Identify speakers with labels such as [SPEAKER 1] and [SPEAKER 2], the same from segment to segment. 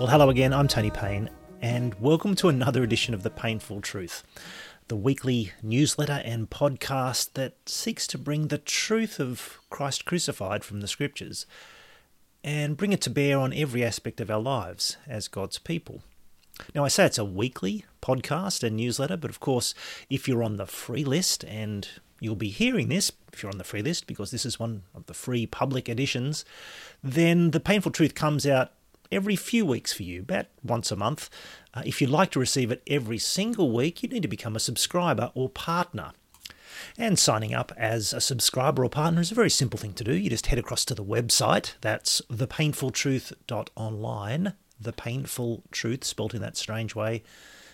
[SPEAKER 1] Well, hello again, I'm Tony Payne, and welcome to another edition of The Payneful Truth, the weekly newsletter and podcast that seeks to bring the truth of Christ crucified from the scriptures and bring it to bear on every aspect of our lives as God's people. Now, I say it's a weekly podcast and newsletter, but of course, if you're on the free list, and you'll be hearing this if you're on the free list because this is one of the free public editions, then The Payneful Truth comes out every few weeks for you, about once a month. Uh, if you'd like to receive it every single week, you need to become a subscriber or partner. And signing up as a subscriber or partner is a very simple thing to do. You just head across to the website. That's thepaynefultruth.online. The Payneful Truth, spelled in that strange way.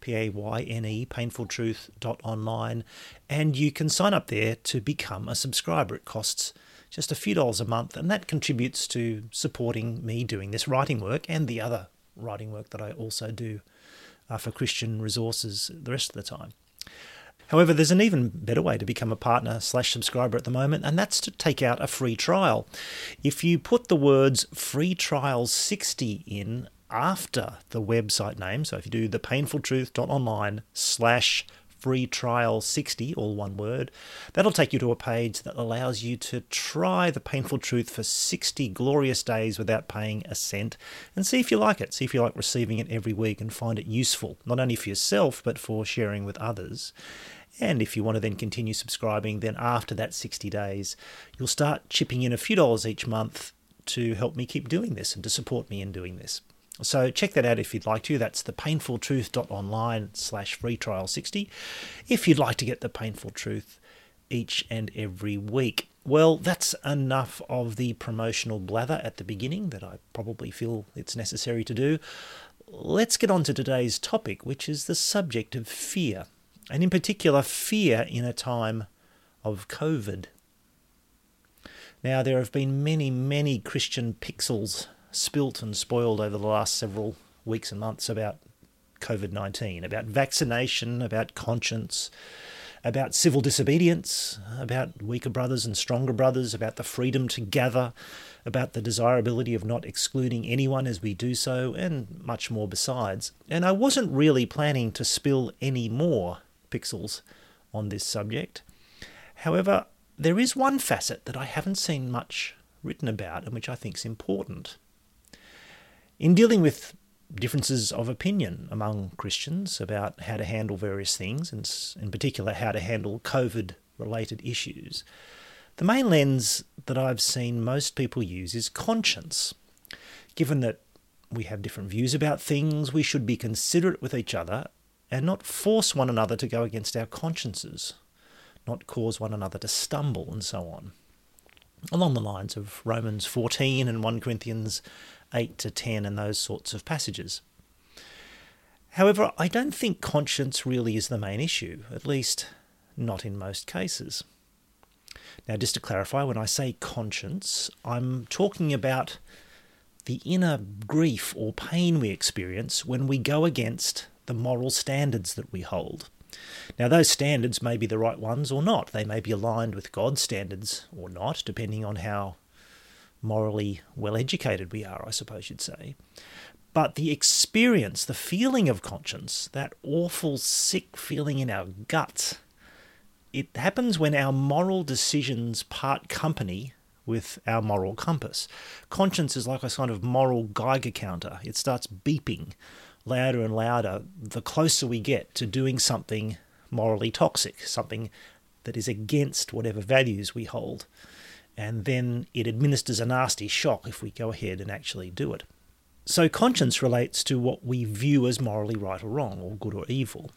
[SPEAKER 1] P A Y N E, paynefultruth.online. And you can sign up there to become a subscriber. It costs just a few dollars a month, and that contributes to supporting me doing this writing work and the other writing work that I also do uh, for Christian resources the rest of the time. However, there's an even better way to become a partner slash subscriber at the moment, and that's to take out a free trial. If you put the words free trial 60 in after the website name, so if you do thepaynefultruth.online slash free trial 60, all one word. That'll take you to a page that allows you to try the Payneful Truth for 60 glorious days without paying a cent and see if you like it. See if you like receiving it every week and find it useful, not only for yourself, but for sharing with others. And if you want to then continue subscribing, then after that 60 days, you'll start chipping in a few dollars each month to help me keep doing this and to support me in doing this. So check that out if you'd like to. That's the paynefultruth.online slash free trial 60 if you'd like to get the Payneful Truth each and every week. Well, that's enough of the promotional blather at the beginning that I probably feel it's necessary to do. Let's get on to today's topic, which is the subject of fear, and in particular, fear in a time of COVID. Now, there have been many, many Christian pixels spilt and spoiled over the last several weeks and months about COVID 19, about vaccination, about conscience, about civil disobedience, about weaker brothers and stronger brothers, about the freedom to gather, about the desirability of not excluding anyone as we do so, and much more besides. And I wasn't really planning to spill any more pixels on this subject. However, there is one facet that I haven't seen much written about and which I think is important. In dealing with differences of opinion among Christians about how to handle various things, and in particular how to handle COVID related issues, the main lens that I've seen most people use is conscience. Given that we have different views about things, we should be considerate with each other and not force one another to go against our consciences, not cause one another to stumble, and so on. Along the lines of Romans 14 and 1 Corinthians 8 to 10 and those sorts of passages. However, I don't think conscience really is the main issue, at least not in most cases. Now, just to clarify, when I say conscience, I'm talking about the inner grief or pain we experience when we go against the moral standards that we hold. Now, those standards may be the right ones or not. They may be aligned with God's standards or not, depending on how morally well educated we are, I suppose you'd say. But the experience, the feeling of conscience, that awful sick feeling in our guts, it happens when our moral decisions part company with our moral compass. Conscience is like a kind of moral Geiger counter. It starts beeping louder and louder the closer we get to doing something morally toxic, something that is against whatever values we hold and then it administers a nasty shock if we go ahead and actually do it. So, conscience relates to what we view as morally right or wrong, or good or evil.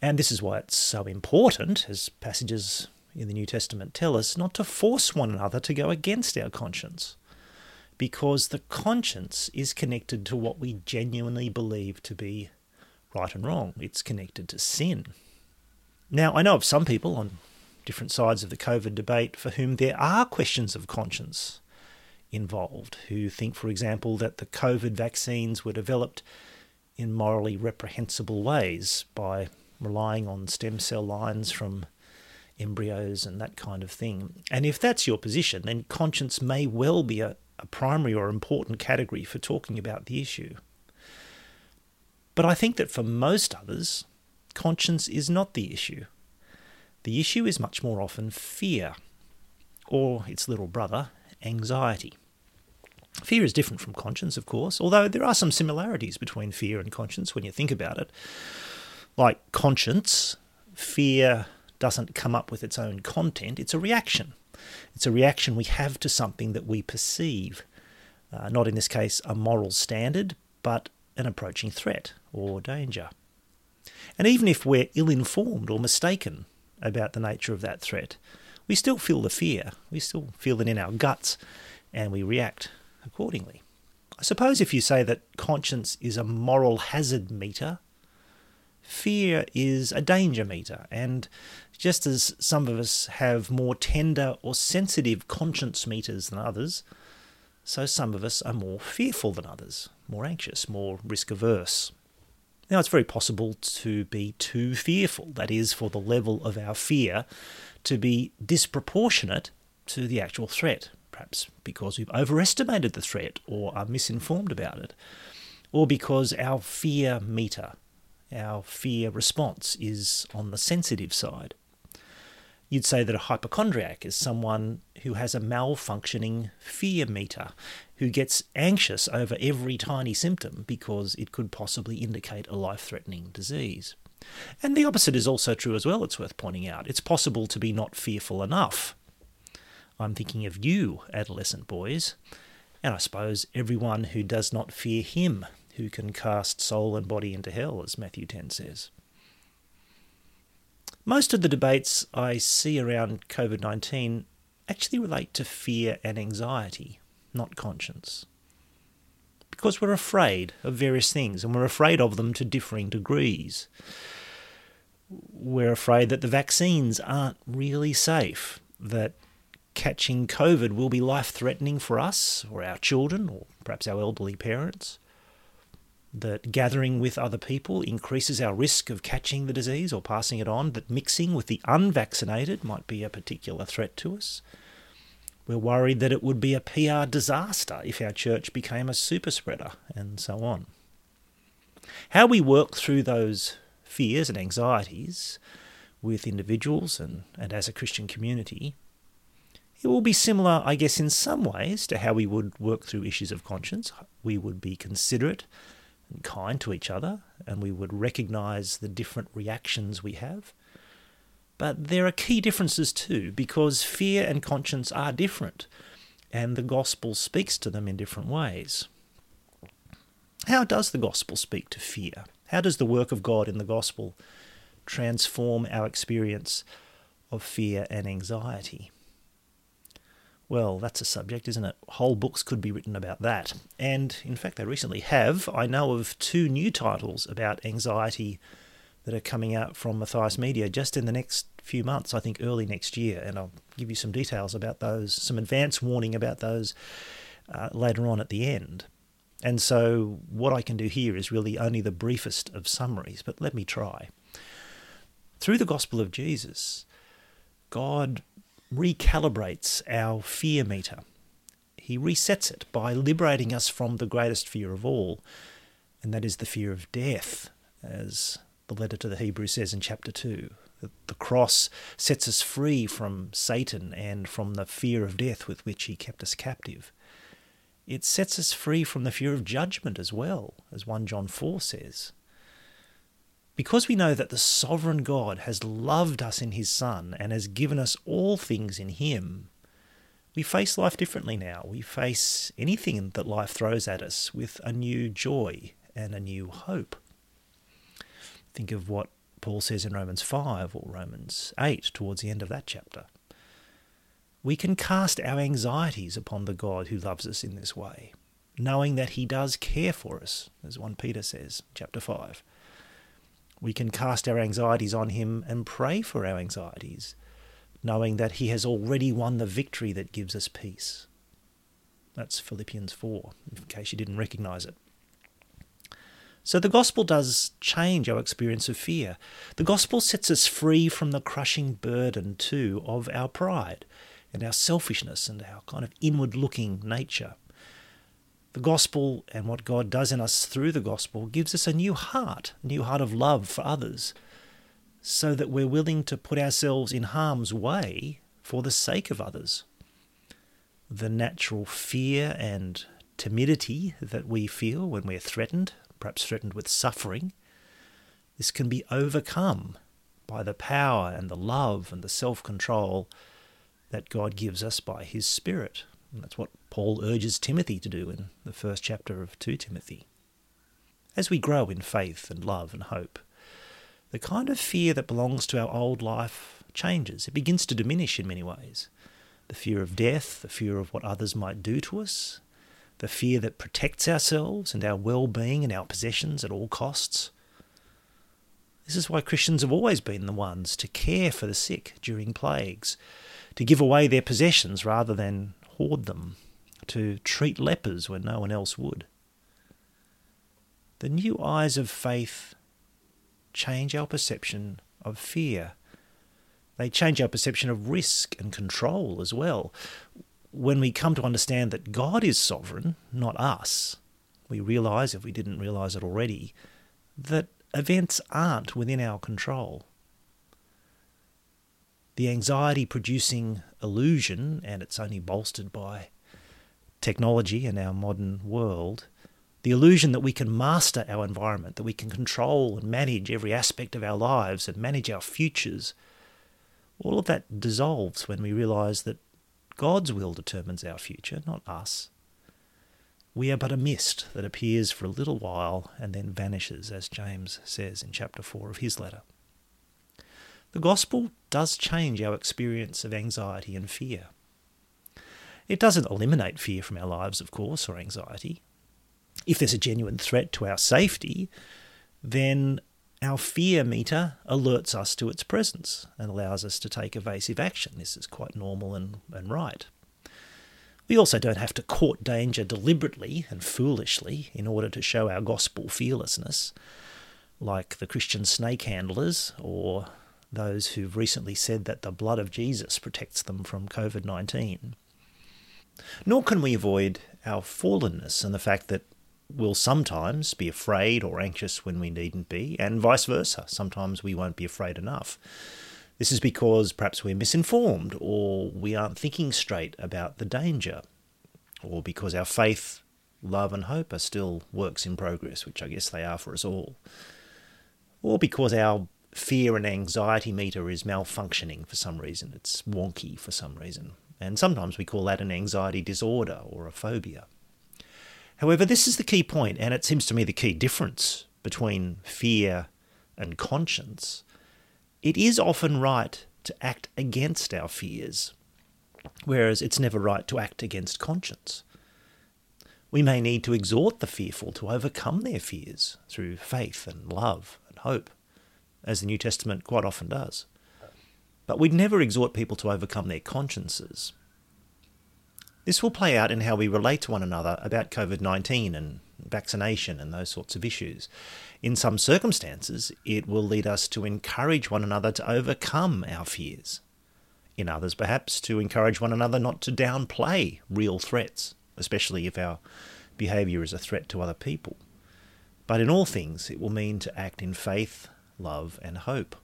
[SPEAKER 1] And this is why it's so important, as passages in the New Testament tell us, not to force one another to go against our conscience. Because the conscience is connected to what we genuinely believe to be right and wrong. It's connected to sin. Now, I know of some people on different sides of the COVID debate for whom there are questions of conscience involved, who think, for example, that the COVID vaccines were developed in morally reprehensible ways by relying on stem cell lines from embryos and that kind of thing. And if that's your position, then conscience may well be a, a primary or important category for talking about the issue. But I think that for most others, conscience is not the issue. The issue is much more often fear, or its little brother, anxiety. Fear is different from conscience, of course, although there are some similarities between fear and conscience when you think about it. Like conscience, fear doesn't come up with its own content, it's a reaction. It's a reaction we have to something that we perceive. Uh, not in this case a moral standard, but an approaching threat or danger. And even if we're ill informed or mistaken about the nature of that threat, we still feel the fear, we still feel it in our guts, and we react accordingly. I suppose if you say that conscience is a moral hazard meter, fear is a danger meter, and just as some of us have more tender or sensitive conscience meters than others, so some of us are more fearful than others, more anxious, more risk averse. Now, it's very possible to be too fearful, that is, for the level of our fear to be disproportionate to the actual threat, perhaps because we've overestimated the threat or are misinformed about it, or because our fear meter, our fear response is on the sensitive side. You'd say that a hypochondriac is someone who has a malfunctioning fear meter, who gets anxious over every tiny symptom because it could possibly indicate a life threatening disease. And the opposite is also true as well, it's worth pointing out. It's possible to be not fearful enough. I'm thinking of you, adolescent boys, and I suppose everyone who does not fear him who can cast soul and body into hell, as Matthew 10 says. Most of the debates I see around COVID 19 actually relate to fear and anxiety, not conscience. Because we're afraid of various things, and we're afraid of them to differing degrees. We're afraid that the vaccines aren't really safe, that catching COVID will be life threatening for us or our children or perhaps our elderly parents that gathering with other people increases our risk of catching the disease or passing it on, that mixing with the unvaccinated might be a particular threat to us. We're worried that it would be a PR disaster if our church became a super spreader, and so on. How we work through those fears and anxieties with individuals and, and as a Christian community, it will be similar, I guess, in some ways to how we would work through issues of conscience. We would be considerate kind to each other, and we would recognize the different reactions we have. But there are key differences too, because fear and conscience are different, and the gospel speaks to them in different ways. How does the gospel speak to fear? How does the work of God in the gospel transform our experience of fear and anxiety? Well, that's a subject, isn't it? Whole books could be written about that. And in fact, they recently have. I know of two new titles about anxiety that are coming out from Matthias Media just in the next few months, I think early next year. And I'll give you some details about those, some advance warning about those uh, later on at the end. And so, what I can do here is really only the briefest of summaries, but let me try. Through the gospel of Jesus, God recalibrates our fear meter. He resets it by liberating us from the greatest fear of all, and that is the fear of death, as the letter to the Hebrews says in chapter 2. The cross sets us free from Satan and from the fear of death with which he kept us captive. It sets us free from the fear of judgment as well, as 1 John 4 says. Because we know that the sovereign God has loved us in his Son and has given us all things in him, we face life differently now. We face anything that life throws at us with a new joy and a new hope. Think of what Paul says in Romans 5 or Romans 8 towards the end of that chapter. We can cast our anxieties upon the God who loves us in this way, knowing that he does care for us, as 1 Peter says, chapter 5. We can cast our anxieties on Him and pray for our anxieties, knowing that He has already won the victory that gives us peace. That's Philippians 4, in case you didn't recognize it. So the gospel does change our experience of fear. The gospel sets us free from the crushing burden, too, of our pride and our selfishness and our kind of inward looking nature. The gospel and what God does in us through the gospel gives us a new heart, a new heart of love for others, so that we're willing to put ourselves in harm's way for the sake of others. The natural fear and timidity that we feel when we're threatened, perhaps threatened with suffering, this can be overcome by the power and the love and the self control that God gives us by His Spirit. And that's what Paul urges Timothy to do in the first chapter of 2 Timothy. As we grow in faith and love and hope, the kind of fear that belongs to our old life changes. It begins to diminish in many ways. The fear of death, the fear of what others might do to us, the fear that protects ourselves and our well being and our possessions at all costs. This is why Christians have always been the ones to care for the sick during plagues, to give away their possessions rather than hoard them, to treat lepers when no one else would. The new eyes of faith change our perception of fear. They change our perception of risk and control as well. When we come to understand that God is sovereign, not us, we realize, if we didn't realize it already, that events aren't within our control. The anxiety producing illusion, and it's only bolstered by technology and our modern world, the illusion that we can master our environment, that we can control and manage every aspect of our lives and manage our futures, all of that dissolves when we realize that God's will determines our future, not us. We are but a mist that appears for a little while and then vanishes, as James says in chapter 4 of his letter. The gospel does change our experience of anxiety and fear. It doesn't eliminate fear from our lives, of course, or anxiety. If there's a genuine threat to our safety, then our fear meter alerts us to its presence and allows us to take evasive action. This is quite normal and, and right. We also don't have to court danger deliberately and foolishly in order to show our gospel fearlessness, like the Christian snake handlers or those who've recently said that the blood of Jesus protects them from COVID 19. Nor can we avoid our fallenness and the fact that we'll sometimes be afraid or anxious when we needn't be, and vice versa. Sometimes we won't be afraid enough. This is because perhaps we're misinformed or we aren't thinking straight about the danger, or because our faith, love, and hope are still works in progress, which I guess they are for us all, or because our fear and anxiety meter is malfunctioning for some reason, it's wonky for some reason. And sometimes we call that an anxiety disorder or a phobia. However, this is the key point, and it seems to me the key difference between fear and conscience. It is often right to act against our fears, whereas it's never right to act against conscience. We may need to exhort the fearful to overcome their fears through faith and love and hope, as the New Testament quite often does. But we'd never exhort people to overcome their consciences. This will play out in how we relate to one another about COVID 19 and vaccination and those sorts of issues. In some circumstances, it will lead us to encourage one another to overcome our fears. In others, perhaps, to encourage one another not to downplay real threats, especially if our behaviour is a threat to other people. But in all things, it will mean to act in faith, love, and hope.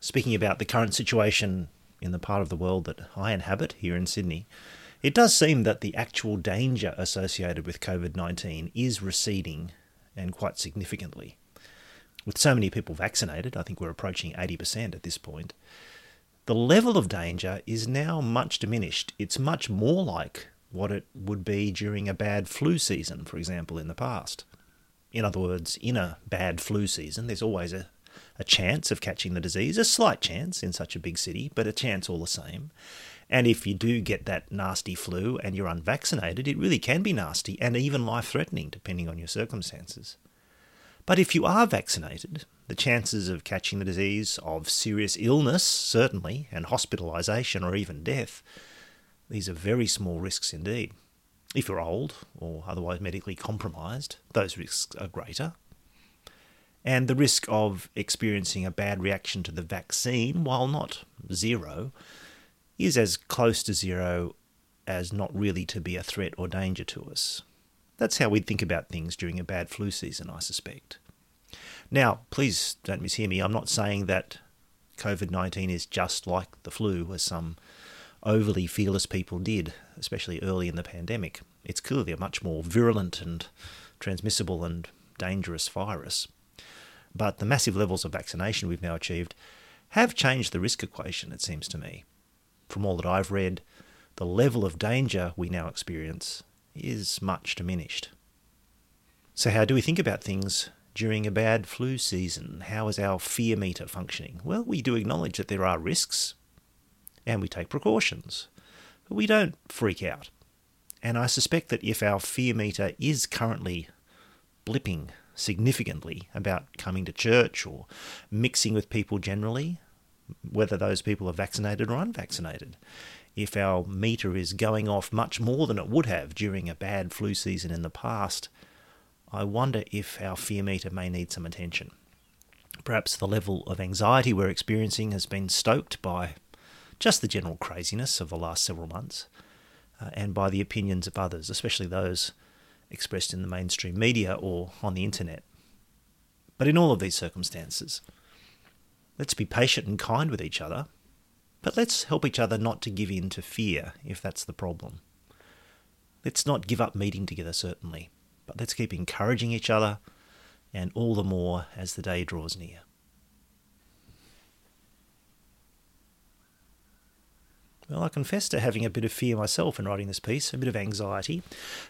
[SPEAKER 1] Speaking about the current situation in the part of the world that I inhabit here in Sydney, it does seem that the actual danger associated with COVID 19 is receding and quite significantly. With so many people vaccinated, I think we're approaching 80% at this point, the level of danger is now much diminished. It's much more like what it would be during a bad flu season, for example, in the past. In other words, in a bad flu season, there's always a a chance of catching the disease, a slight chance in such a big city, but a chance all the same. And if you do get that nasty flu and you're unvaccinated, it really can be nasty and even life threatening, depending on your circumstances. But if you are vaccinated, the chances of catching the disease, of serious illness, certainly, and hospitalisation or even death, these are very small risks indeed. If you're old or otherwise medically compromised, those risks are greater. And the risk of experiencing a bad reaction to the vaccine, while not zero, is as close to zero as not really to be a threat or danger to us. That's how we'd think about things during a bad flu season, I suspect. Now, please don't mishear me. I'm not saying that COVID 19 is just like the flu, as some overly fearless people did, especially early in the pandemic. It's clearly a much more virulent and transmissible and dangerous virus. But the massive levels of vaccination we've now achieved have changed the risk equation, it seems to me. From all that I've read, the level of danger we now experience is much diminished. So, how do we think about things during a bad flu season? How is our fear meter functioning? Well, we do acknowledge that there are risks and we take precautions, but we don't freak out. And I suspect that if our fear meter is currently blipping significantly about coming to church or mixing with people generally, whether those people are vaccinated or unvaccinated, if our meter is going off much more than it would have during a bad flu season in the past, I wonder if our fear meter may need some attention. Perhaps the level of anxiety we're experiencing has been stoked by just the general craziness of the last several months uh, and by the opinions of others, especially those expressed in the mainstream media or on the internet. But in all of these circumstances, let's be patient and kind with each other but let's help each other not to give in to fear if that's the problem. Let's not give up meeting together, certainly, but let's keep encouraging each other, and all the more as the day draws near. Well, I confess to having a bit of fear myself in writing this piece, a bit of anxiety,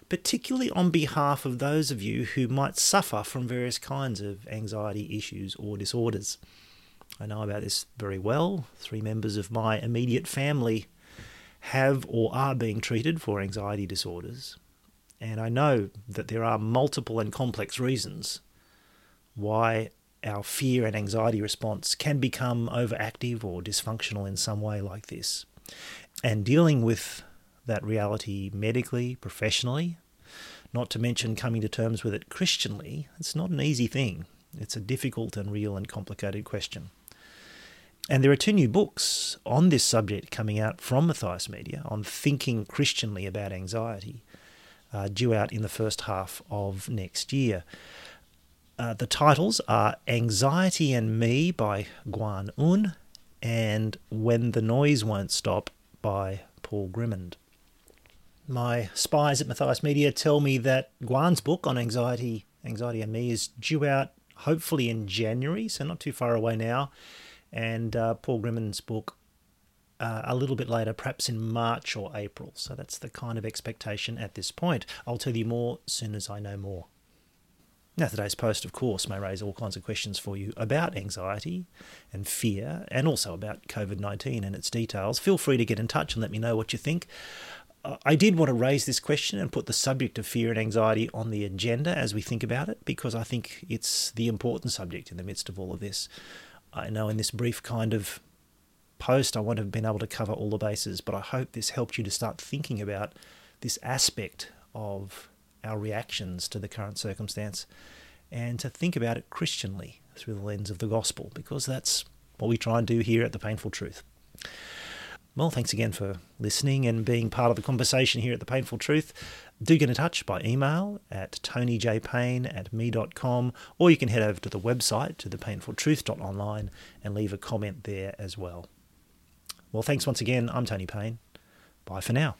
[SPEAKER 1] particularly on behalf of those of you who might suffer from various kinds of anxiety issues or disorders. I know about this very well. Three members of my immediate family have or are being treated for anxiety disorders. And I know that there are multiple and complex reasons why our fear and anxiety response can become overactive or dysfunctional in some way like this. And dealing with that reality medically, professionally, not to mention coming to terms with it Christianly, it's not an easy thing. It's a difficult and real and complicated question. And there are two new books on this subject coming out from Matthias Media on thinking Christianly about anxiety, uh, due out in the first half of next year. Uh, the titles are Anxiety and Me by Guan Un and When the Noise Won't Stop by Paul Grimmond. My spies at Matthias Media tell me that Guan's book on anxiety, Anxiety and Me, is due out hopefully in January, so not too far away now and uh, Paul Grimmond's book uh, a little bit later, perhaps in March or April. So that's the kind of expectation at this point. I'll tell you more soon as I know more. Now, today's post, of course, may raise all kinds of questions for you about anxiety and fear, and also about COVID 19 and its details. Feel free to get in touch and let me know what you think. Uh, I did want to raise this question and put the subject of fear and anxiety on the agenda as we think about it, because I think it's the important subject in the midst of all of this. I know in this brief kind of post, I won't have been able to cover all the bases, but I hope this helped you to start thinking about this aspect of our reactions to the current circumstance and to think about it Christianly through the lens of the gospel, because that's what we try and do here at The Payneful Truth. Well, thanks again for listening and being part of the conversation here at The Payneful Truth. Do get in touch by email at tonyjpayne at me.com, or you can head over to the website to thepaynefultruth.online and leave a comment there as well. Well, thanks once again. I'm Tony Payne. Bye for now.